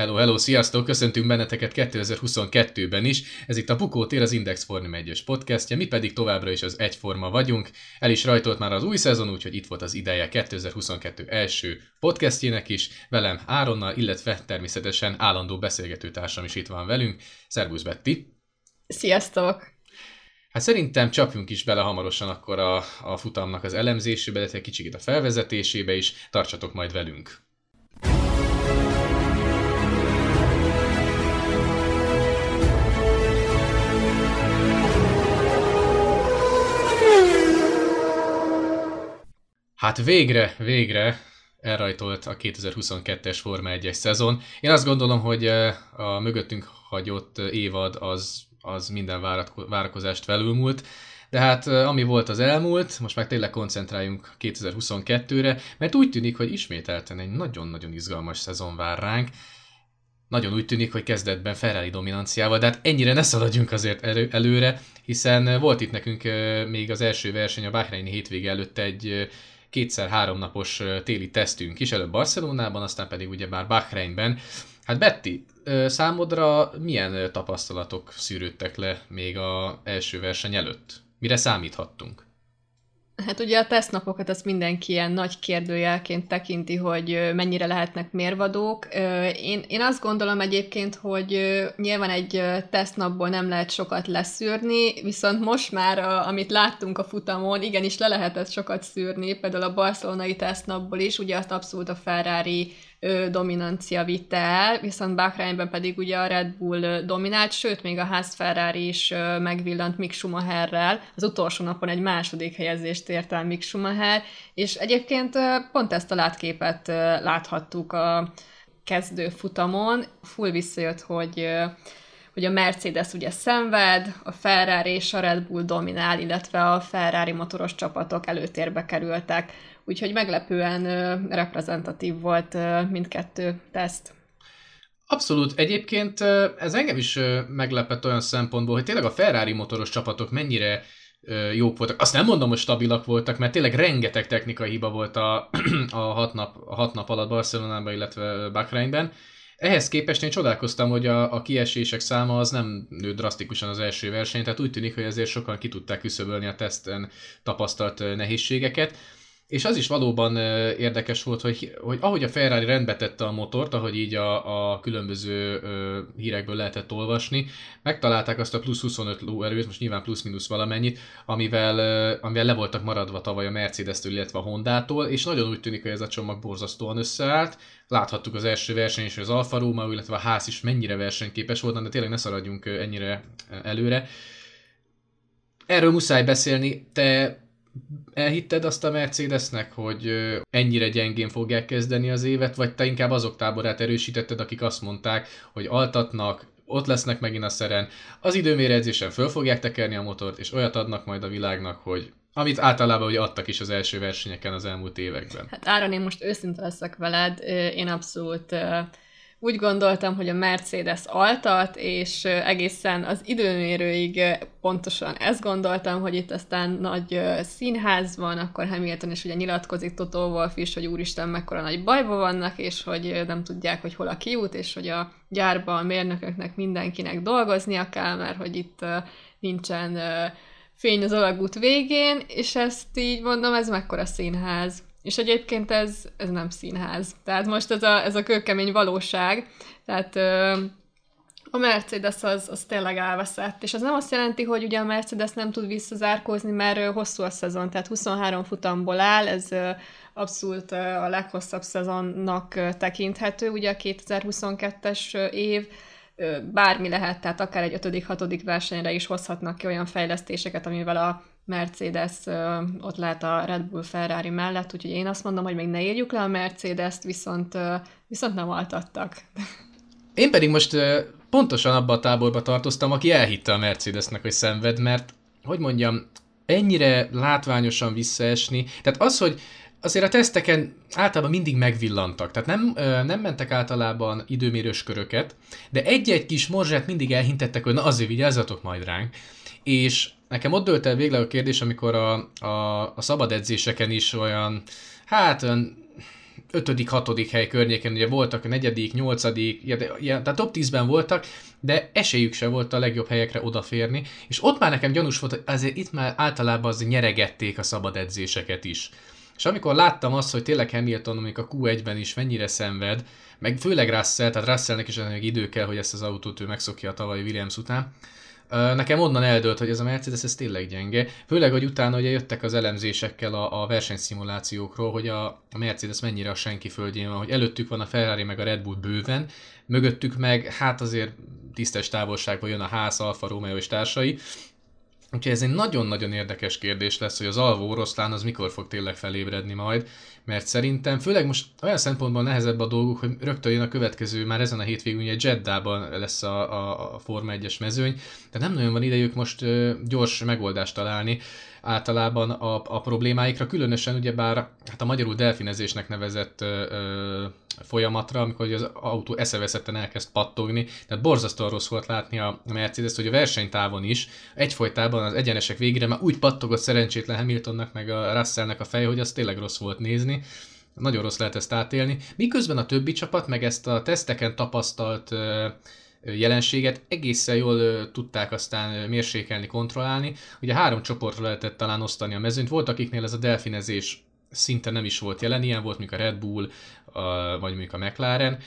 Hello, hello, sziasztok! Köszöntünk benneteket 2022-ben is. Ez itt a Bukó tér, az Index Form 1 podcastja, mi pedig továbbra is az egyforma vagyunk. El is rajtolt már az új szezon, úgyhogy itt volt az ideje 2022 első podcastjének is. Velem Áronnal, illetve természetesen állandó beszélgetőtársam is itt van velünk. Szervusz Betty! Sziasztok! Hát szerintem csapjunk is bele hamarosan akkor a, a futamnak az elemzésébe, illetve kicsit a felvezetésébe is. Tartsatok majd velünk! Hát végre, végre elrajtolt a 2022-es Forma 1-es szezon. Én azt gondolom, hogy a mögöttünk hagyott évad az, az minden várakozást felülmúlt. De hát ami volt az elmúlt, most már tényleg koncentráljunk 2022-re, mert úgy tűnik, hogy ismételten egy nagyon-nagyon izgalmas szezon vár ránk. Nagyon úgy tűnik, hogy kezdetben Ferrari dominanciával, de hát ennyire ne szaladjunk azért elő, előre, hiszen volt itt nekünk még az első verseny a Bahreini hétvége előtt egy kétszer-három napos téli tesztünk is, előbb Barcelonában, aztán pedig ugye már Bahreinben. Hát Betty, számodra milyen tapasztalatok szűrődtek le még a első verseny előtt? Mire számíthattunk? Hát ugye a tesztnapokat azt mindenki ilyen nagy kérdőjelként tekinti, hogy mennyire lehetnek mérvadók. Én, én azt gondolom egyébként, hogy nyilván egy tesztnapból nem lehet sokat leszűrni, viszont most már, amit láttunk a futamon, igenis le lehetett sokat szűrni, például a barcelonai tesztnapból is, ugye azt abszolút a Ferrari dominancia vitte el, viszont Bahreinben pedig ugye a Red Bull dominált, sőt, még a Haas Ferrari is megvillant Mick Schumacherrel, az utolsó napon egy második helyezést ért el Mick Schumacher, és egyébként pont ezt a látképet láthattuk a kezdő futamon, full visszajött, hogy hogy a Mercedes ugye szenved, a Ferrari és a Red Bull dominál, illetve a Ferrari motoros csapatok előtérbe kerültek úgyhogy meglepően reprezentatív volt mindkettő teszt. Abszolút. Egyébként ez engem is meglepett olyan szempontból, hogy tényleg a Ferrari motoros csapatok mennyire jók voltak. Azt nem mondom, hogy stabilak voltak, mert tényleg rengeteg technikai hiba volt a, a, hat, nap, a hat nap alatt Barcelonában, illetve Bahreinben. Ehhez képest én csodálkoztam, hogy a, a kiesések száma az nem nő drasztikusan az első verseny, tehát úgy tűnik, hogy azért sokan ki tudták küszöbölni a teszten tapasztalt nehézségeket. És az is valóban érdekes volt, hogy, hogy ahogy a Ferrari rendbe tette a motort, ahogy így a, a különböző hírekből lehetett olvasni, megtalálták azt a plusz 25 lóerőt, most nyilván plusz-minusz valamennyit, amivel, ö, amivel le voltak maradva tavaly a Mercedes-től, illetve a Honda-tól, és nagyon úgy tűnik, hogy ez a csomag borzasztóan összeállt. Láthattuk az első verseny is, hogy az Alfa Romeo, illetve a ház is mennyire versenyképes volt, de tényleg ne szaladjunk ennyire előre. Erről muszáj beszélni, te elhitted azt a Mercedesnek, hogy ennyire gyengén fogják kezdeni az évet, vagy te inkább azok táborát erősítetted, akik azt mondták, hogy altatnak, ott lesznek megint a szeren, az időméredzésen föl fogják tekerni a motort, és olyat adnak majd a világnak, hogy amit általában ugye adtak is az első versenyeken az elmúlt években. Hát Áron, én most őszinte leszek veled, én abszolút úgy gondoltam, hogy a Mercedes altat, és egészen az időmérőig pontosan ezt gondoltam, hogy itt aztán nagy színház van, akkor Hamilton is ugye nyilatkozik Toto Wolff is, hogy úristen mekkora nagy bajba vannak, és hogy nem tudják, hogy hol a kiút, és hogy a gyárban a mérnököknek mindenkinek dolgoznia kell, mert hogy itt nincsen fény az alagút végén, és ezt így mondom, ez mekkora színház. És egyébként ez, ez nem színház. Tehát most ez a, ez a kőkemény valóság. Tehát a Mercedes az, az tényleg elveszett. És az nem azt jelenti, hogy ugye a Mercedes nem tud visszazárkózni, mert hosszú a szezon, tehát 23 futamból áll, ez abszolút a leghosszabb szezonnak tekinthető, ugye a 2022-es év, bármi lehet, tehát akár egy ötödik, hatodik versenyre is hozhatnak ki olyan fejlesztéseket, amivel a Mercedes ott lehet a Red Bull Ferrari mellett, úgyhogy én azt mondom, hogy még ne írjuk le a Mercedes-t, viszont, viszont nem altattak. Én pedig most pontosan abba a táborba tartoztam, aki elhitte a Mercedesnek, hogy szenved, mert, hogy mondjam, ennyire látványosan visszaesni, tehát az, hogy azért a teszteken általában mindig megvillantak, tehát nem, nem mentek általában időmérős köröket, de egy-egy kis morzsát mindig elhintettek, hogy na azért vigyázzatok majd ránk, és nekem ott dölt el végleg a kérdés, amikor a, a, a szabad edzéseken is olyan, hát olyan ötödik, hatodik hely környéken, ugye voltak a negyedik, nyolcadik, ja, tehát top 10-ben voltak, de esélyük se volt a legjobb helyekre odaférni, és ott már nekem gyanús volt, hogy azért itt már általában az nyeregették a szabad edzéseket is. És amikor láttam azt, hogy tényleg Hamilton, amik a Q1-ben is mennyire szenved, meg főleg Russell, tehát Russellnek is még idő kell, hogy ezt az autót ő megszokja a tavalyi Williams után, Nekem onnan eldőlt, hogy ez a Mercedes ez tényleg gyenge, főleg, hogy utána ugye jöttek az elemzésekkel a, a versenyszimulációkról, hogy a, Mercedes mennyire a senki földjén van, hogy előttük van a Ferrari meg a Red Bull bőven, mögöttük meg hát azért tisztes távolságban jön a ház, Alfa Romeo és társai, Úgyhogy ez egy nagyon-nagyon érdekes kérdés lesz, hogy az alvó oroszlán az mikor fog tényleg felébredni majd, mert szerintem főleg most olyan szempontból nehezebb a dolguk, hogy rögtön jön a következő, már ezen a hétvégén ugye Jeddában lesz a, a, a Forma 1-es mezőny, de nem nagyon van idejük most ö, gyors megoldást találni általában a, a problémáikra, különösen ugyebár hát a magyarul delfinezésnek nevezett ö, ö, folyamatra, amikor az autó eszeveszetten elkezd pattogni, tehát borzasztóan rossz volt látni a Mercedes, hogy a versenytávon is egyfolytában az egyenesek végére már úgy pattogott szerencsétlen Hamiltonnak meg a Russellnek a fej, hogy az tényleg rossz volt nézni. Nagyon rossz lehet ezt átélni. Miközben a többi csapat meg ezt a teszteken tapasztalt jelenséget egészen jól tudták aztán mérsékelni, kontrollálni. Ugye három csoportra lehetett talán osztani a mezőnyt. Volt, akiknél ez a delfinezés szinte nem is volt jelen, ilyen volt, mint a Red Bull, vagy mondjuk a McLaren.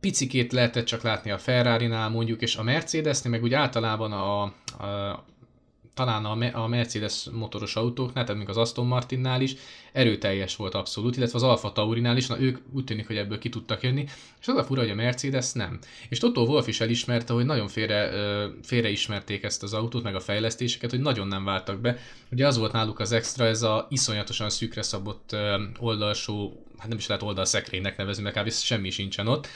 Picikét lehetett csak látni a Ferrari-nál mondjuk, és a Mercedesnél, meg úgy általában a, a talán a, Mercedes motoros autóknál, tehát még az Aston Martinnál is erőteljes volt abszolút, illetve az Alfa Taurinál is, na ők úgy tűnik, hogy ebből ki tudtak jönni, és az a fura, hogy a Mercedes nem. És Toto Wolf is elismerte, hogy nagyon félre, félreismerték ezt az autót, meg a fejlesztéseket, hogy nagyon nem váltak be. Ugye az volt náluk az extra, ez a iszonyatosan szűkre szabott oldalsó, hát nem is lehet oldalszekrénynek nevezni, mert kb. semmi sincsen ott,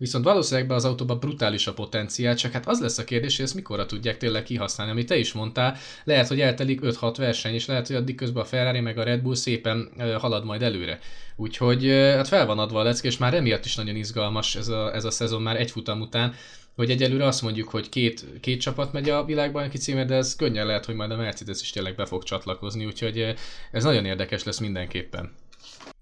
Viszont valószínűleg be az autóban brutális a potenciál, csak hát az lesz a kérdés, hogy ezt mikorra tudják tényleg kihasználni. Amit te is mondtál, lehet, hogy eltelik 5-6 verseny, és lehet, hogy addig közben a Ferrari meg a Red Bull szépen halad majd előre. Úgyhogy hát fel van adva a lecke, és már emiatt is nagyon izgalmas ez a, ez a szezon már egy futam után, hogy egyelőre azt mondjuk, hogy két, két csapat megy a világbajnoki címért, de ez könnyen lehet, hogy majd a Mercedes is tényleg be fog csatlakozni, úgyhogy ez nagyon érdekes lesz mindenképpen.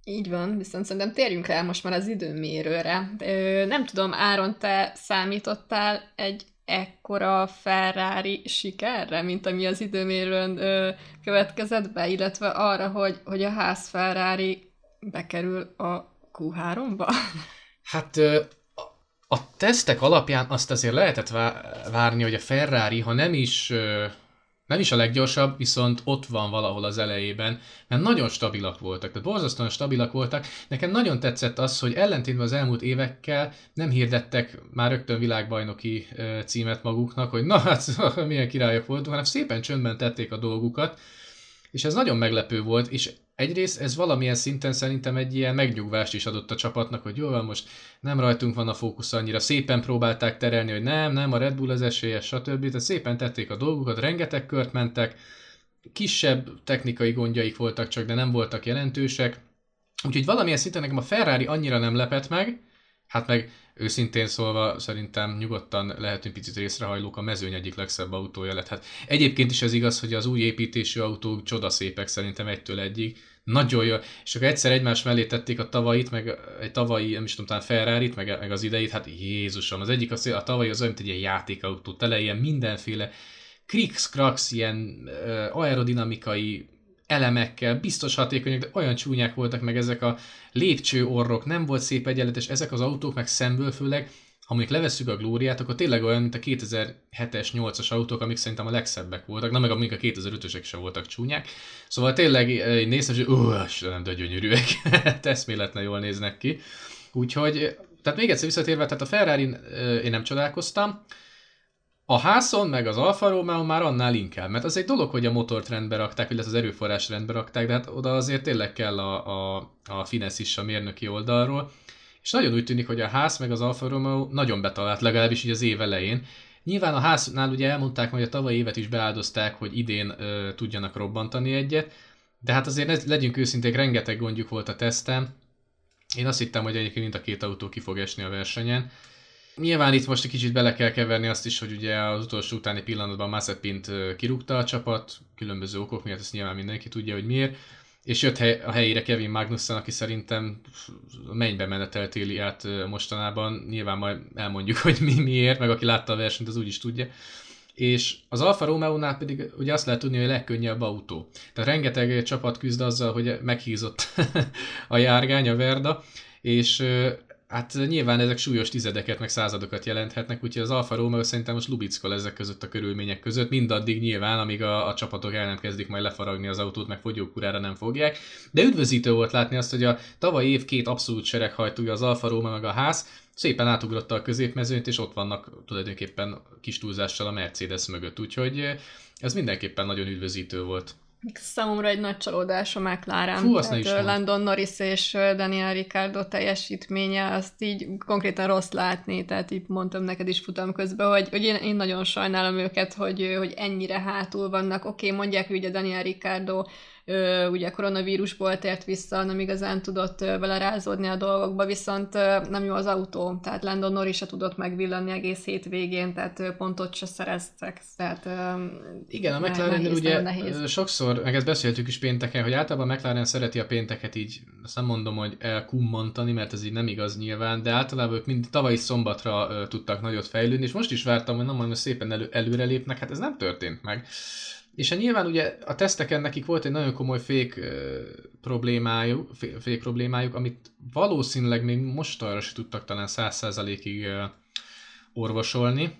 Így van, viszont szerintem térjünk rá most már az időmérőre. Ö, nem tudom, Áron, te számítottál egy ekkora Ferrari sikerre, mint ami az időmérőn ö, következett be, illetve arra, hogy, hogy a ház Ferrari bekerül a Q3-ba? Hát ö, a tesztek alapján azt azért lehetett várni, hogy a Ferrari, ha nem is nem is a leggyorsabb, viszont ott van valahol az elejében, mert nagyon stabilak voltak, tehát borzasztóan stabilak voltak. Nekem nagyon tetszett az, hogy ellentétben az elmúlt évekkel nem hirdettek már rögtön világbajnoki címet maguknak, hogy na hát milyen királyok voltunk, hanem szépen csöndben tették a dolgukat, és ez nagyon meglepő volt, és egyrészt ez valamilyen szinten szerintem egy ilyen megnyugvást is adott a csapatnak, hogy jó, most nem rajtunk van a fókusz annyira, szépen próbálták terelni, hogy nem, nem, a Red Bull az esélyes, stb. Tehát szépen tették a dolgukat, rengeteg kört mentek, kisebb technikai gondjaik voltak csak, de nem voltak jelentősek. Úgyhogy valamilyen szinten nekem a Ferrari annyira nem lepett meg, hát meg őszintén szólva szerintem nyugodtan lehetünk picit részrehajlók, a mezőny egyik legszebb autója lett. Hát egyébként is ez igaz, hogy az új építésű autók csodaszépek szerintem egytől egyig. Nagyon jó. És akkor egyszer egymás mellé tették a tavait, meg egy tavalyi, nem is tudom, talán ferrari meg, meg az ideit, hát Jézusom, az egyik a, a tavalyi az olyan, mint egy ilyen játékautó, tele ilyen mindenféle krix, krax, ilyen aerodinamikai elemekkel, biztos hatékonyak, de olyan csúnyák voltak meg ezek a lépcsőorrok, nem volt szép egyenletes, ezek az autók meg szemből főleg, ha mondjuk levesszük a glóriát, akkor tényleg olyan, mint a 2007-es, 8-as autók, amik szerintem a legszebbek voltak, na meg amik a 2005-ösek sem voltak csúnyák. Szóval tényleg néztem, hogy ó, nem, de gyönyörűek, eszméletlen jól néznek ki. Úgyhogy, tehát még egyszer visszatérve, tehát a ferrari én nem csodálkoztam, a házon meg az Alfa Romeo már annál inkább, mert az egy dolog, hogy a motort rendbe rakták, illetve az erőforrás rendbe rakták, de hát oda azért tényleg kell a, a, a finesz is a mérnöki oldalról. És nagyon úgy tűnik, hogy a ház meg az Alfa Romeo nagyon betalált, legalábbis így az év elején. Nyilván a háznál ugye elmondták, hogy a tavalyi évet is beáldozták, hogy idén ö, tudjanak robbantani egyet, de hát azért legyünk őszinték, rengeteg gondjuk volt a tesztem. Én azt hittem, hogy egyébként mind a két autó ki fog esni a versenyen. Nyilván itt most egy kicsit bele kell keverni azt is, hogy ugye az utolsó utáni pillanatban Mazepint kirúgta a csapat, különböző okok miatt, ezt nyilván mindenki tudja, hogy miért. és jött a helyére Kevin Magnussen, aki szerintem mennybe meneteltéli át mostanában, nyilván majd elmondjuk, hogy mi miért, meg aki látta a versenyt, az úgy is tudja. És az Alfa Romeo-nál pedig ugye azt lehet tudni, hogy a legkönnyebb autó. Tehát rengeteg csapat küzd azzal, hogy meghízott a járgány, a Verda, és Hát nyilván ezek súlyos tizedeket, meg századokat jelenthetnek, úgyhogy az Alfa Romeo szerintem most lubickol ezek között a körülmények között, mindaddig nyilván, amíg a, a csapatok el nem kezdik majd lefaragni az autót, meg fogyókurára nem fogják. De üdvözítő volt látni azt, hogy a tavaly év két abszolút sereghajtója, az Alfa Romeo meg a ház, szépen átugrotta a középmezőnyt, és ott vannak tulajdonképpen kis túlzással a Mercedes mögött, úgyhogy ez mindenképpen nagyon üdvözítő volt. Számomra egy nagy csalódás a McLaren. Fú, azt is Landon Norris és Daniel Ricciardo teljesítménye, azt így konkrétan rossz látni, tehát így mondtam neked is futam közben, hogy, hogy én, én nagyon sajnálom őket, hogy, hogy ennyire hátul vannak. Oké, okay, mondják, hogy a Daniel Ricciardo ugye koronavírusból tért vissza, nem igazán tudott vele rázódni a dolgokba, viszont nem jó az autó, tehát Landon Norris se tudott megvillanni egész végén, tehát pontot se szereztek. Tehát, Igen, a McLaren nehéz, ugye nehéz. sokszor, meg ezt beszéltük is pénteken, hogy általában a McLaren szereti a pénteket így, azt nem mondom, hogy elkummantani, mert ez így nem igaz nyilván, de általában ők mind tavalyi szombatra tudtak nagyot fejlődni, és most is vártam, hogy nem majd szépen elő, előrelépnek, hát ez nem történt meg. És nyilván ugye a teszteken nekik volt egy nagyon komoly fék problémájuk, fék problémájuk, amit valószínűleg még most arra se tudtak talán 100%-ig uh, orvosolni.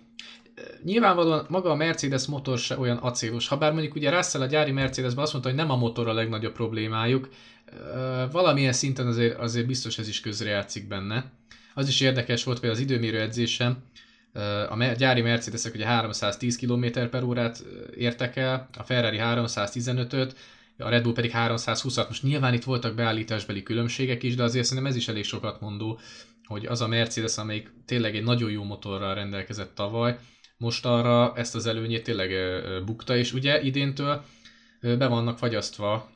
Nyilvánvalóan maga a Mercedes motor se olyan acélos, ha bár mondjuk ugye Russell a gyári Mercedesben azt mondta, hogy nem a motor a legnagyobb problémájuk, valamilyen szinten azért, azért biztos ez is közrejátszik benne. Az is érdekes volt, hogy az időmérő edzésem, a gyári Mercedesek ugye 310 km per órát értek el, a Ferrari 315-öt, a Red Bull pedig 320-at. Most nyilván itt voltak beállításbeli különbségek is, de azért szerintem ez is elég sokat mondó, hogy az a Mercedes, amelyik tényleg egy nagyon jó motorral rendelkezett tavaly, most arra ezt az előnyét tényleg bukta, és ugye idéntől be vannak fagyasztva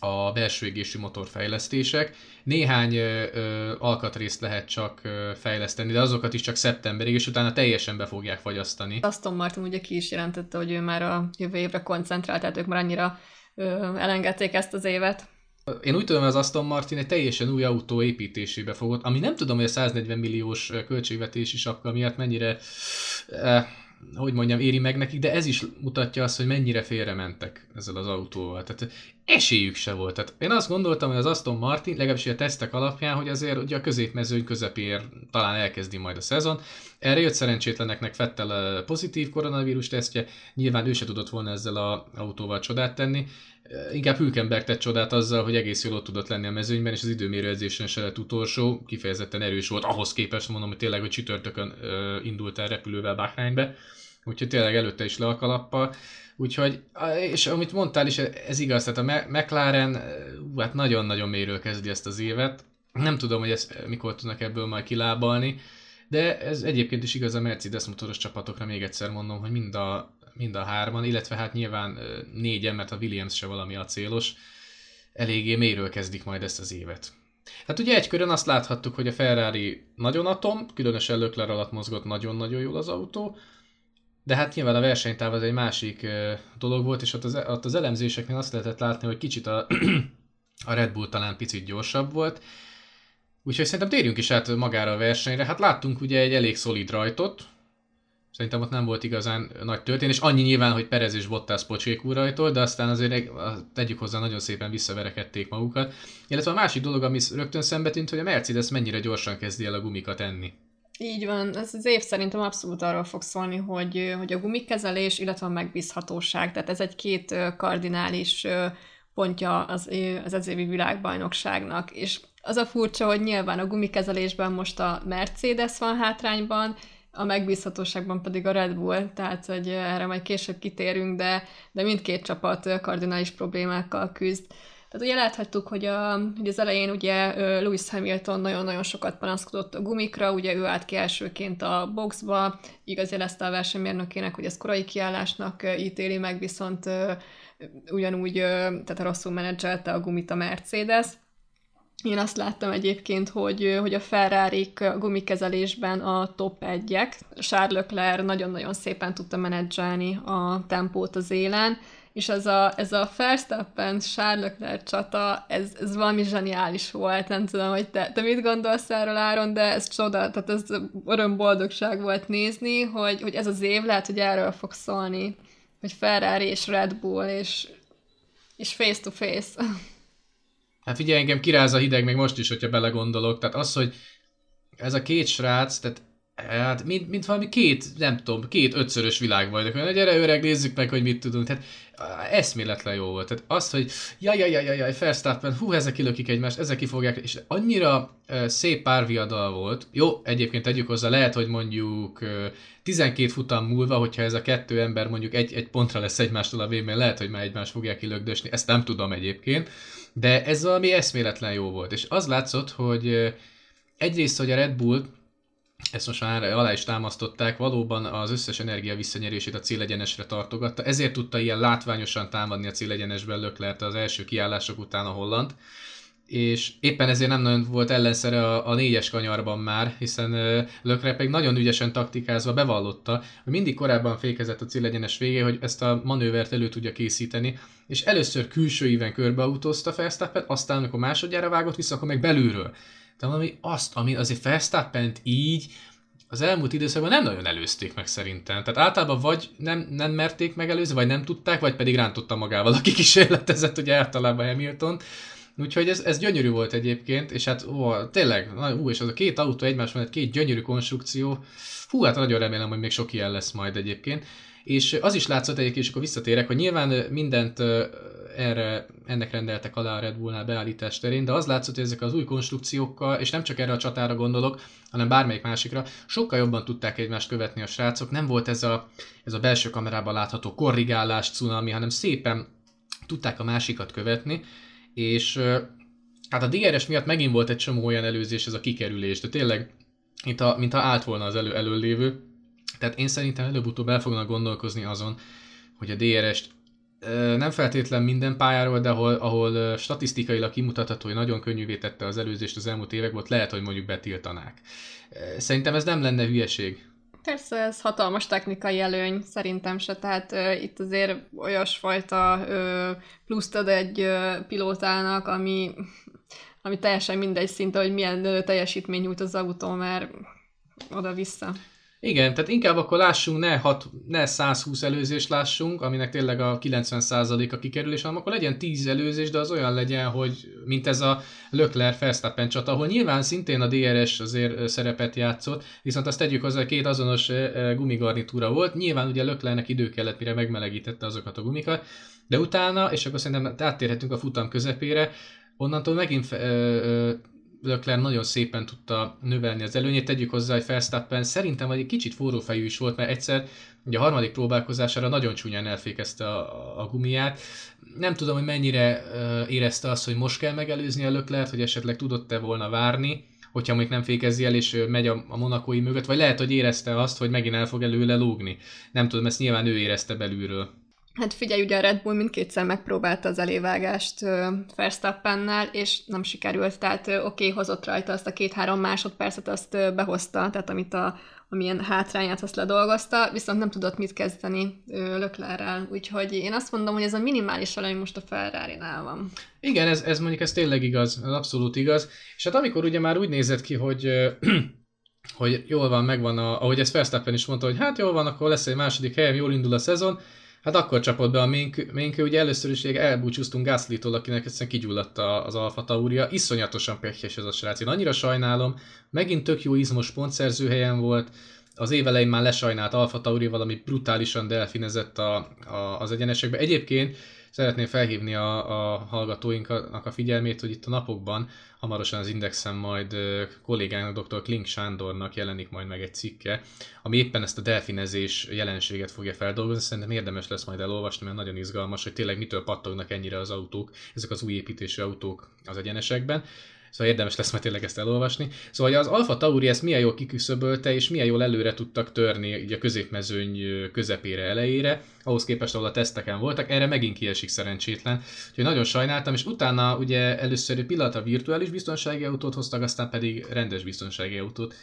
a belső égésű motorfejlesztések. Néhány ö, ö, alkatrészt lehet csak ö, fejleszteni, de azokat is csak szeptemberig, és utána teljesen be fogják fagyasztani. Aston Martin ugye ki is jelentette, hogy ő már a jövő évre koncentrált, tehát ők már annyira ö, elengedték ezt az évet. Én úgy tudom, hogy az Aston Martin egy teljesen új autó építésébe fogott, ami nem tudom, hogy a 140 milliós költségvetési sapka miatt mennyire eh, hogy mondjam, éri meg nekik, de ez is mutatja azt, hogy mennyire félre mentek ezzel az autóval. Tehát esélyük se volt. Tehát én azt gondoltam, hogy az Aston Martin, legalábbis a tesztek alapján, hogy azért ugye a középmezőny közepér talán elkezdi majd a szezon. Erre jött szerencsétleneknek Fettel pozitív koronavírus tesztje, nyilván ő se tudott volna ezzel az autóval csodát tenni. Inkább Hülkenberg tett csodát azzal, hogy egész jól ott tudott lenni a mezőnyben, és az időmérő edzésen se lett utolsó, kifejezetten erős volt, ahhoz képest mondom, hogy tényleg, hogy csütörtökön indult el repülővel Bahreinbe, úgyhogy tényleg előtte is le a kalappal. Úgyhogy, és amit mondtál is, ez igaz, tehát a McLaren hát nagyon-nagyon mélyről kezdi ezt az évet. Nem tudom, hogy ezt mikor tudnak ebből majd kilábalni, de ez egyébként is igaz a Mercedes motoros csapatokra, még egyszer mondom, hogy mind a, mind a hárman, illetve hát nyilván négyen, mert a Williams se valami acélos, eléggé mélyről kezdik majd ezt az évet. Hát ugye egy körön azt láthattuk, hogy a Ferrari nagyon atom, különösen Lökler alatt mozgott nagyon-nagyon jól az autó, de hát nyilván a versenytáv az egy másik dolog volt, és ott az, ott az elemzéseknél azt lehetett látni, hogy kicsit a, a Red Bull talán picit gyorsabb volt. Úgyhogy szerintem térjünk is át magára a versenyre. Hát láttunk ugye egy elég szolid rajtot, Szerintem ott nem volt igazán nagy történés. Annyi nyilván, hogy Perez és Bottas pocsékú rajtól, de aztán azért tegyük hozzá, nagyon szépen visszaverekedték magukat. Illetve a másik dolog, ami rögtön szembe tűnt, hogy a Mercedes mennyire gyorsan kezdi el a gumikat enni. Így van, ez az év szerintem abszolút arról fog szólni, hogy, hogy a gumikezelés, illetve a megbízhatóság, tehát ez egy két kardinális pontja az, az ez évi világbajnokságnak, és az a furcsa, hogy nyilván a gumikezelésben most a Mercedes van hátrányban, a megbízhatóságban pedig a Red Bull, tehát hogy erre majd később kitérünk, de, de mindkét csapat kardinális problémákkal küzd. Tehát ugye láthattuk, hogy, a, hogy az elején ugye Lewis Hamilton nagyon-nagyon sokat panaszkodott a gumikra, ugye ő állt ki elsőként a boxba, igaz jelezte a versenymérnökének, hogy ez korai kiállásnak ítéli meg, viszont ugyanúgy, tehát rosszul menedzselte a gumit a Mercedes. Én azt láttam egyébként, hogy, hogy a ferrari gumikezelésben a top egyek. Charles Leclerc nagyon-nagyon szépen tudta menedzselni a tempót az élen, és ez a, ez a Verstappen Charles csata, ez, ez valami zseniális volt, nem tudom, hogy te, te mit gondolsz erről Áron, de ez csoda, tehát ez örömboldogság volt nézni, hogy, hogy ez az év lehet, hogy erről fog szólni, hogy Ferrari és Red Bull, és, és face to face. Hát figyelj, engem kiráz a hideg még most is, hogyha belegondolok. Tehát az, hogy ez a két srác, tehát Hát, mint, mint valami két, nem tudom, két ötszörös világbajnok. Na gyere öreg, nézzük meg, hogy mit tudunk. Tehát eszméletlen jó volt. Tehát az, hogy jaj, jaj, jaj, jaj, Verstappen, hú, ezek kilökik egymást, ezek ki fogják, és annyira uh, szép párviadal volt. Jó, egyébként tegyük hozzá, lehet, hogy mondjuk uh, 12 futam múlva, hogyha ez a kettő ember mondjuk egy, egy pontra lesz egymástól a végén, lehet, hogy már egymást fogják kilögdösni, ezt nem tudom egyébként, de ez valami eszméletlen jó volt. És az látszott, hogy uh, egyrészt, hogy a Red Bull ezt most már alá is támasztották, valóban az összes energia visszanyerését a célegyenesre tartogatta, ezért tudta ilyen látványosan támadni a célegyenesben Löklert az első kiállások után a holland, és éppen ezért nem nagyon volt ellenszere a, a négyes kanyarban már, hiszen Lökre pedig nagyon ügyesen taktikázva bevallotta, hogy mindig korábban fékezett a célegyenes végé, hogy ezt a manővert elő tudja készíteni, és először külső íven körbeautózta Verstappen, aztán amikor másodjára vágott vissza, akkor meg belülről de valami azt, ami azért verstappen így az elmúlt időszakban nem nagyon előzték meg szerintem. Tehát általában vagy nem, nem merték megelőzni, vagy nem tudták, vagy pedig rántotta magával, aki kísérletezett, ugye általában Hamilton. Úgyhogy ez, ez gyönyörű volt egyébként, és hát ó, tényleg, ú, és az a két autó egymás mellett, két gyönyörű konstrukció, hú, hát nagyon remélem, hogy még sok ilyen lesz majd egyébként. És az is látszott egyébként, és akkor visszatérek, hogy nyilván mindent erre, ennek rendeltek alá a Red Bullnál beállítás terén, de az látszott, hogy ezek az új konstrukciókkal, és nem csak erre a csatára gondolok, hanem bármelyik másikra, sokkal jobban tudták egymást követni a srácok. Nem volt ez a, ez a belső kamerában látható korrigálás, cunami, hanem szépen tudták a másikat követni, és hát a DRS miatt megint volt egy csomó olyan előzés, ez a kikerülés, de tényleg, mint, a, mint ha állt volna az elő, előlévő. Tehát én szerintem előbb-utóbb el fognak gondolkozni azon, hogy a DRS-t nem feltétlen minden pályáról, de ahol, ahol statisztikailag kimutatható, hogy nagyon könnyűvé tette az előzést az elmúlt években, ott lehet, hogy mondjuk betiltanák. Szerintem ez nem lenne hülyeség. Persze, ez hatalmas technikai előny, szerintem se, tehát uh, itt azért olyasfajta uh, pluszt ad egy uh, pilótának, ami, ami teljesen mindegy szinte, hogy milyen uh, teljesítmény nyújt az autó, mert oda-vissza. Igen, tehát inkább akkor lássunk, ne, hat, ne 120 előzést lássunk, aminek tényleg a 90% a kikerülés, hanem akkor legyen 10 előzés, de az olyan legyen, hogy mint ez a Lökler Verstappen csata, ahol nyilván szintén a DRS azért szerepet játszott, viszont azt tegyük hozzá, két azonos gumigarnitúra volt, nyilván ugye Löklernek idő kellett, mire megmelegítette azokat a gumikat, de utána, és akkor szerintem áttérhetünk a futam közepére, onnantól megint Leclerc nagyon szépen tudta növelni az előnyét. Tegyük hozzá, hogy Verstappen szerintem egy kicsit forrófejű is volt, mert egyszer ugye a harmadik próbálkozására nagyon csúnyán elfékezte a, a gumiát. Nem tudom, hogy mennyire érezte azt, hogy most kell megelőzni a Leclerc, hogy esetleg tudott-e volna várni, hogyha még nem fékezi el, és megy a, a monakói mögött, vagy lehet, hogy érezte azt, hogy megint el fog előle lógni. Nem tudom, ezt nyilván ő érezte belülről. Hát figyelj, ugye a Red Bull mindkétszer megpróbálta az elévágást Verstappennel, és nem sikerült, tehát oké, okay, hozott rajta azt a két-három másodpercet, azt behozta, tehát amit a, amilyen hátrányát azt ledolgozta, viszont nem tudott mit kezdeni Löklerrel, úgyhogy én azt mondom, hogy ez a minimális előny most a ferrari van. Igen, ez, ez mondjuk ez tényleg igaz, ez abszolút igaz, és hát amikor ugye már úgy nézett ki, hogy hogy jól van, megvan, a, ahogy ezt Verstappen is mondta, hogy hát jól van, akkor lesz egy második helyem, jól indul a szezon, Hát akkor csapott be a ménkő, ménkő ugye először is elbúcsúztunk Gasly-tól, akinek egyszerűen kigyulladt az Alfa Tauria. Iszonyatosan pekhes ez a srác. Én annyira sajnálom, megint tök jó izmos pontszerző helyen volt, az év elején már lesajnált Alfa Tauri valami brutálisan delfinezett a, a, az egyenesekbe. Egyébként Szeretném felhívni a, a hallgatóinknak a figyelmét, hogy itt a napokban hamarosan az Indexen majd kollégának, dr. Klink Sándornak jelenik majd meg egy cikke, ami éppen ezt a delfinezés jelenséget fogja feldolgozni. Szerintem érdemes lesz majd elolvasni, mert nagyon izgalmas, hogy tényleg mitől pattognak ennyire az autók, ezek az új építésű autók az egyenesekben. Szóval érdemes lesz majd tényleg ezt elolvasni. Szóval az Alfa Tauri ezt milyen jól kiküszöbölte, és milyen jól előre tudtak törni így a középmezőny közepére elejére, ahhoz képest, ahol a teszteken voltak, erre megint kiesik szerencsétlen. Úgyhogy nagyon sajnáltam, és utána ugye először egy pillanatra virtuális biztonsági autót hoztak, aztán pedig rendes biztonsági autót.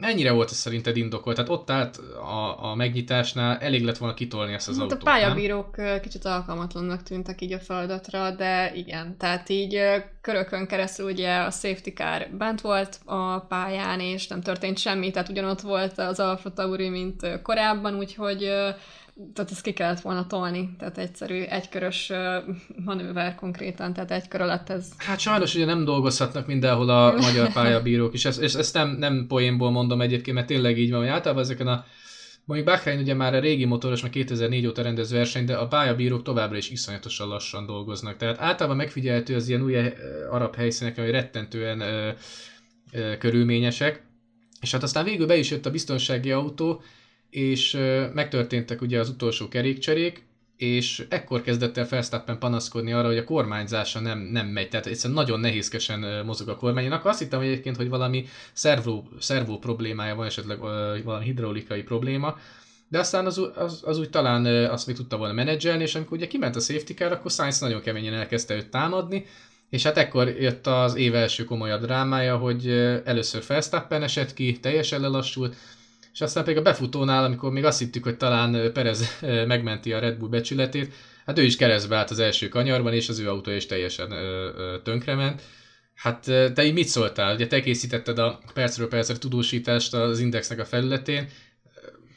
mennyire volt ez szerinted indokolt? Tehát ott állt a, a megnyitásnál, elég lett volna kitolni ezt az hát autót, A pályabírók nem? kicsit alkalmatlannak tűntek így a feladatra, de igen, tehát így körökön keresztül ugye a safety car bent volt a pályán, és nem történt semmi, tehát ugyanott volt az Alfa Tauri, mint korábban, úgyhogy tehát ezt ki kellett volna tolni, tehát egyszerű egykörös manőver konkrétan, tehát egy kör alatt ez... Hát sajnos ugye nem dolgozhatnak mindenhol a magyar pályabírók, és ezt, és ezt nem, nem poénból mondom egyébként, mert tényleg így van, hogy általában ezeken a Mondjuk Bahrain ugye már a régi motoros, már 2004 óta rendez verseny, de a pályabírók továbbra is iszonyatosan lassan dolgoznak. Tehát általában megfigyelhető az ilyen új arab helyszínek, hogy rettentően ö, ö, körülményesek. És hát aztán végül be is jött a biztonsági autó, és megtörténtek ugye az utolsó kerékcserék, és ekkor kezdett el Verstappen panaszkodni arra, hogy a kormányzása nem, nem megy, tehát egyszerűen nagyon nehézkesen mozog a kormány. Én akkor azt hittem egyébként, hogy valami szervó, szervó problémája van, esetleg valami hidraulikai probléma, de aztán az, az, az úgy talán azt még tudta volna menedzselni, és amikor ugye kiment a safety car, akkor Sainz nagyon keményen elkezdte őt támadni, és hát ekkor jött az év első komolyabb drámája, hogy először Verstappen esett ki, teljesen lelassult, és aztán pedig a befutónál, amikor még azt hittük, hogy talán Perez megmenti a Red Bull becsületét, hát ő is keresztbe állt az első kanyarban, és az ő autója is teljesen tönkrement. Hát te így mit szóltál? Ugye te készítetted a percről percre tudósítást az Indexnek a felületén,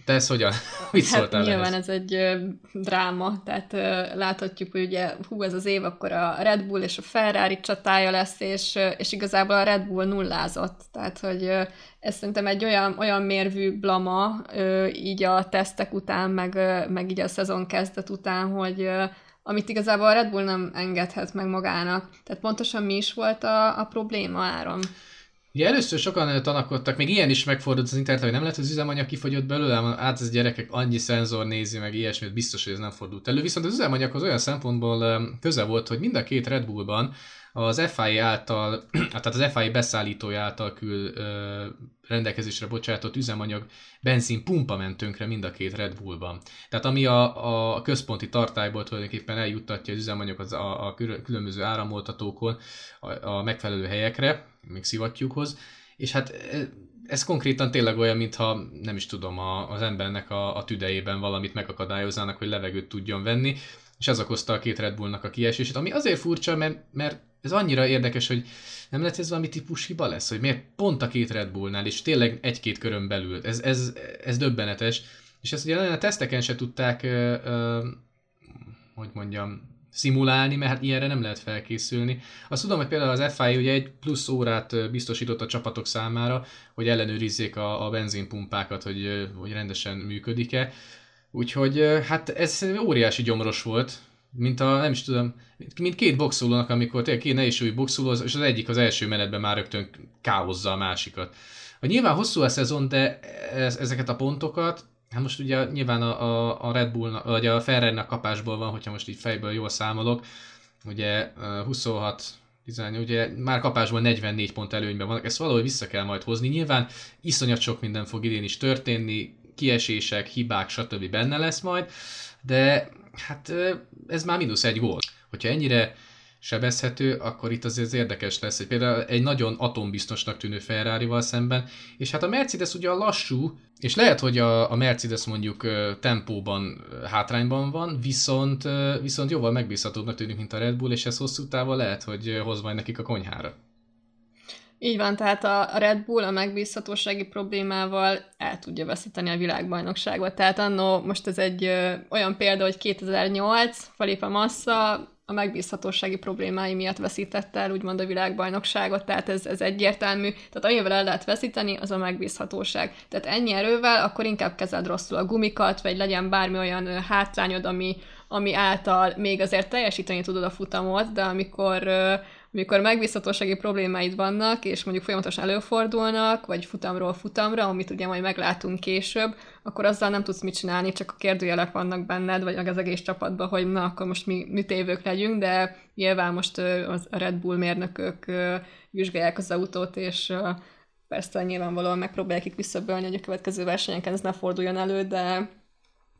te ezt hogyan? Mit hát szóltál nyilván ehhez? ez egy ö, dráma, tehát ö, láthatjuk, hogy ugye hú, ez az év, akkor a Red Bull és a Ferrari csatája lesz, és, és igazából a Red Bull nullázott. Tehát, hogy ö, ez szerintem egy olyan, olyan mérvű blama ö, így a tesztek után, meg, ö, meg így a szezon kezdet után, hogy ö, amit igazából a Red Bull nem engedhet meg magának. Tehát pontosan mi is volt a, a probléma áron? Ugye először sokan tanakodtak, még ilyen is megfordult az internet, hogy nem lehet, az üzemanyag kifogyott belőle, hát ez gyerekek annyi szenzor nézi, meg ilyesmit, biztos, hogy ez nem fordult elő. Viszont az üzemanyaghoz olyan szempontból köze volt, hogy mind a két Red Bullban az FI által, tehát az FI beszállítója által kül rendelkezésre bocsátott üzemanyag benzin pumpa ment mind a két Red Bullban. Tehát ami a, a központi tartályból tulajdonképpen eljuttatja az üzemanyagot a, a különböző áramoltatókon a, a megfelelő helyekre, még szivattyúkhoz, és hát e, ez konkrétan tényleg olyan, mintha nem is tudom, a, az embernek a, a tüdejében valamit megakadályoznának, hogy levegőt tudjon venni, és ez okozta a két Red Bullnak a kiesését, ami azért furcsa, mert, mert ez annyira érdekes, hogy nem lehet ez valami típus hiba lesz, hogy miért pont a két Red Bullnál, és tényleg egy-két körön belül. Ez, ez, ez döbbenetes. És ezt ugye a teszteken se tudták, ö, ö, hogy mondjam, szimulálni, mert hát ilyenre nem lehet felkészülni. Azt tudom, hogy például az FIA ugye egy plusz órát biztosított a csapatok számára, hogy ellenőrizzék a, a benzinpumpákat, hogy, hogy rendesen működik-e. Úgyhogy hát ez óriási gyomros volt, mint a, nem is tudom, mint két boxolónak, amikor tényleg két nehézsúlyú boxoló, és az egyik az első menetben már rögtön káoszza a másikat. Hogy nyilván hosszú a szezon, de ez, ezeket a pontokat, hát most ugye nyilván a, a, a Red Bull, vagy a ferrari kapásból van, hogyha most így fejből jól számolok, ugye 26 18, ugye már kapásból 44 pont előnyben vannak, ezt valahogy vissza kell majd hozni. Nyilván iszonyat sok minden fog idén is történni, kiesések, hibák, stb. benne lesz majd, de hát ez már mínusz egy gól. Hogyha ennyire sebezhető, akkor itt azért érdekes lesz, hogy például egy nagyon atombiztosnak tűnő Ferrari-val szemben, és hát a Mercedes ugye a lassú, és lehet, hogy a, a Mercedes mondjuk tempóban hátrányban van, viszont, viszont jóval megbízhatóbbnak tűnik, mint a Red Bull, és ez hosszú távon lehet, hogy hoz majd nekik a konyhára. Így van, tehát a Red Bull a megbízhatósági problémával el tudja veszíteni a világbajnokságot. Tehát annó, most ez egy ö, olyan példa, hogy 2008 Felipe Massa a megbízhatósági problémái miatt veszítette el úgymond a világbajnokságot, tehát ez, ez egyértelmű. Tehát amivel el lehet veszíteni, az a megbízhatóság. Tehát ennyi erővel, akkor inkább kezeld rosszul a gumikat, vagy legyen bármi olyan hátrányod, ami, ami által még azért teljesíteni tudod a futamot, de amikor amikor megbízhatósági problémáid vannak, és mondjuk folyamatosan előfordulnak, vagy futamról futamra, amit ugye majd meglátunk később, akkor azzal nem tudsz mit csinálni, csak a kérdőjelek vannak benned, vagy az egész csapatban, hogy na, akkor most mi, mi tévők legyünk, de nyilván most az a Red Bull mérnökök vizsgálják az autót, és persze nyilvánvalóan megpróbálják visszabölni, hogy a következő versenyeken ez ne forduljon elő, de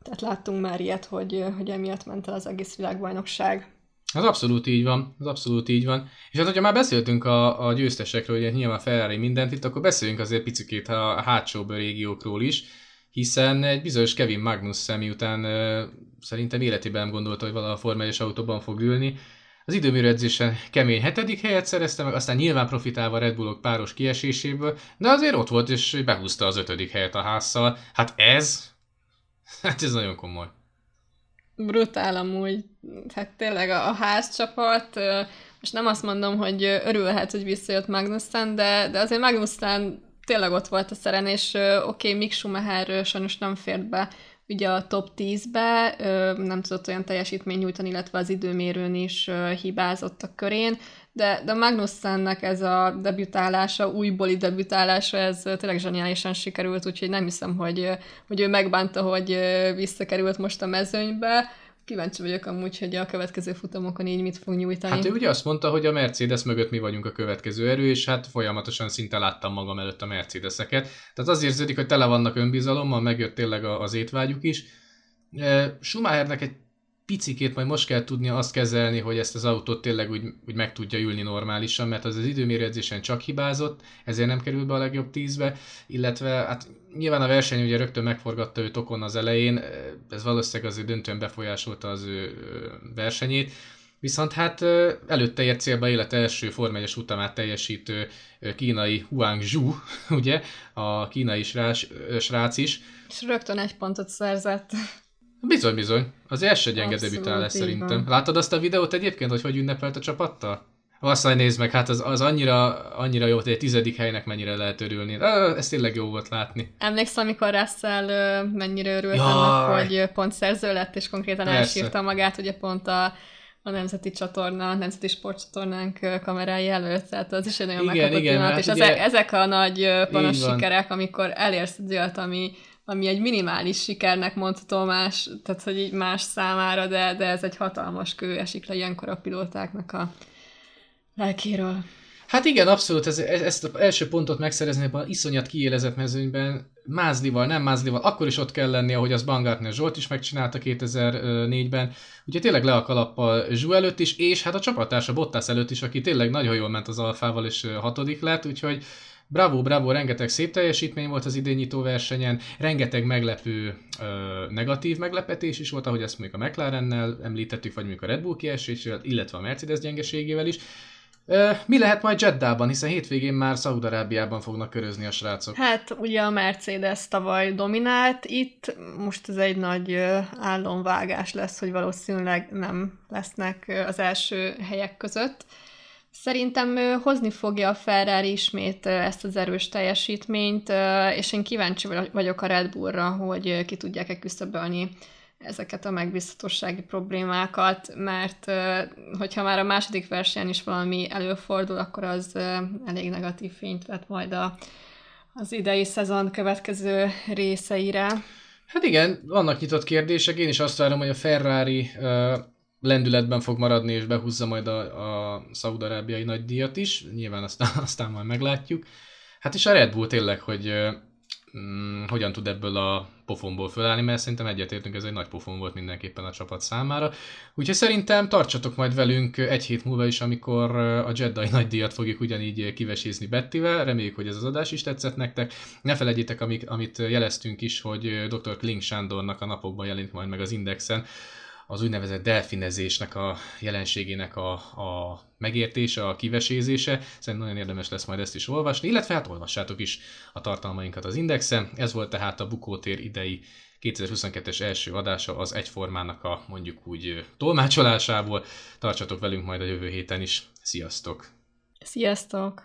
tehát láttunk már ilyet, hogy, hogy emiatt ment el az egész világbajnokság. Az abszolút így van, az abszolút így van. És hát, hogyha már beszéltünk a, a győztesekről, ugye nyilván Ferrari mindent itt, akkor beszéljünk azért picikét a, a hátsó régiókról is, hiszen egy bizonyos Kevin Magnussen, miután uh, szerintem életében nem gondolta, hogy valaha a formális autóban fog ülni, az időmérő edzésen kemény hetedik helyet szerezte meg, aztán nyilván profitálva Red Bullok páros kieséséből, de azért ott volt, és behúzta az ötödik helyet a házszal. Hát ez, hát ez nagyon komoly. Brutál amúgy. Hát tényleg a, a házcsapat, most nem azt mondom, hogy örülhet, hogy visszajött Magnussen, de, de azért Magnussen tényleg ott volt a szeren, és oké, okay, Mick Schumacher sajnos nem fért be ugye a top 10-be, nem tudott olyan teljesítményt nyújtani, illetve az időmérőn is hibázott a körén, de, de Magnussennek ez a debütálása, újbóli debütálása, ez tényleg zseniálisan sikerült, úgyhogy nem hiszem, hogy, hogy ő megbánta, hogy visszakerült most a mezőnybe, kíváncsi vagyok amúgy, hogy a következő futamokon így mit fog nyújtani. Hát ő ugye azt mondta, hogy a Mercedes mögött mi vagyunk a következő erő, és hát folyamatosan szinte láttam magam előtt a Mercedeseket. Tehát az érződik, hogy tele vannak önbizalommal, megjött tényleg az étvágyuk is. Schumachernek egy picikét majd most kell tudnia azt kezelni, hogy ezt az autót tényleg úgy, úgy meg tudja ülni normálisan, mert az az időmérőedzésen csak hibázott, ezért nem került be a legjobb tízbe, illetve hát nyilván a verseny ugye rögtön megforgatta őt okon az elején, ez valószínűleg azért döntően befolyásolta az ő versenyét, Viszont hát előtte ért célba élet első Form utamát teljesítő kínai Huang Zhu, ugye, a kínai srác, srác is. És rögtön egy pontot szerzett. Bizony, bizony. Az első gyenge debütálás szerintem. Láttad azt a videót egyébként, hogy hogy ünnepelt a csapattal? Azt nézd meg, hát az, az annyira, annyira jó, hogy egy tizedik helynek mennyire lehet örülni. Ez tényleg jó volt látni. Emlékszem, amikor Russell mennyire örült Jaj. annak, hogy pont szerző lett, és konkrétan Persze. elsírta magát, ugye pont a, a nemzeti csatorna, a nemzeti sportcsatornánk kamerái előtt, tehát az is egy nagyon megkapott pillanat, hát és ugye... ezek, ezek a nagy panos sikerek, amikor elérsz egy olyat, ami, ami egy minimális sikernek mondható más, tehát hogy így más számára, de, de ez egy hatalmas kő esik le ilyenkor a pilótáknak a lelkéről. Hát igen, abszolút, ez, ezt az első pontot megszerezni ebben az iszonyat kiélezett mezőnyben, mázlival, nem mázlival, akkor is ott kell lenni, ahogy az Bangartner Zsolt is megcsinálta 2004-ben. Ugye tényleg le a kalappal Zsú előtt is, és hát a csapattársa Bottas előtt is, aki tényleg nagyon jól ment az alfával, és hatodik lett, úgyhogy Bravo, bravo, rengeteg szép teljesítmény volt az idényító versenyen, rengeteg meglepő ö, negatív meglepetés is volt, ahogy ezt mondjuk a McLarennel említettük, vagy mondjuk a Red Bull kiesésével, illetve a Mercedes gyengeségével is. Mi lehet majd Jeddában, hiszen hétvégén már Szaudarábiában fognak körözni a srácok? Hát ugye a Mercedes tavaly dominált itt, most ez egy nagy álomvágás lesz, hogy valószínűleg nem lesznek az első helyek között. Szerintem hozni fogja a Ferrari ismét ezt az erős teljesítményt, és én kíváncsi vagyok a Red Bullra, hogy ki tudják-e küszöbölni ezeket a megbízhatósági problémákat, mert hogyha már a második versenyen is valami előfordul, akkor az elég negatív fényt vet majd a, az idei szezon következő részeire. Hát igen, vannak nyitott kérdések, én is azt várom, hogy a Ferrari lendületben fog maradni, és behúzza majd a, a szaudarábiai nagy díjat is, nyilván aztán, aztán majd meglátjuk. Hát és a Red Bull tényleg, hogy mm, hogyan tud ebből a pofonból fölállni, mert szerintem egyetértünk, ez egy nagy pofon volt mindenképpen a csapat számára. Úgyhogy szerintem tartsatok majd velünk egy hét múlva is, amikor a Jedi nagy díjat fogjuk ugyanígy kivesézni Bettivel. Reméljük, hogy ez az adás is tetszett nektek. Ne felejtjétek, amit jeleztünk is, hogy dr. Kling Sándornak a napokban jelenik majd meg az Indexen az úgynevezett delfinezésnek a jelenségének a, a megértése, a kivesézése. Szerintem nagyon érdemes lesz majd ezt is olvasni, illetve hát olvassátok is a tartalmainkat az Indexen. Ez volt tehát a Bukótér idei 2022-es első adása az egyformának a mondjuk úgy tolmácsolásából. Tartsatok velünk majd a jövő héten is. Sziasztok! Sziasztok!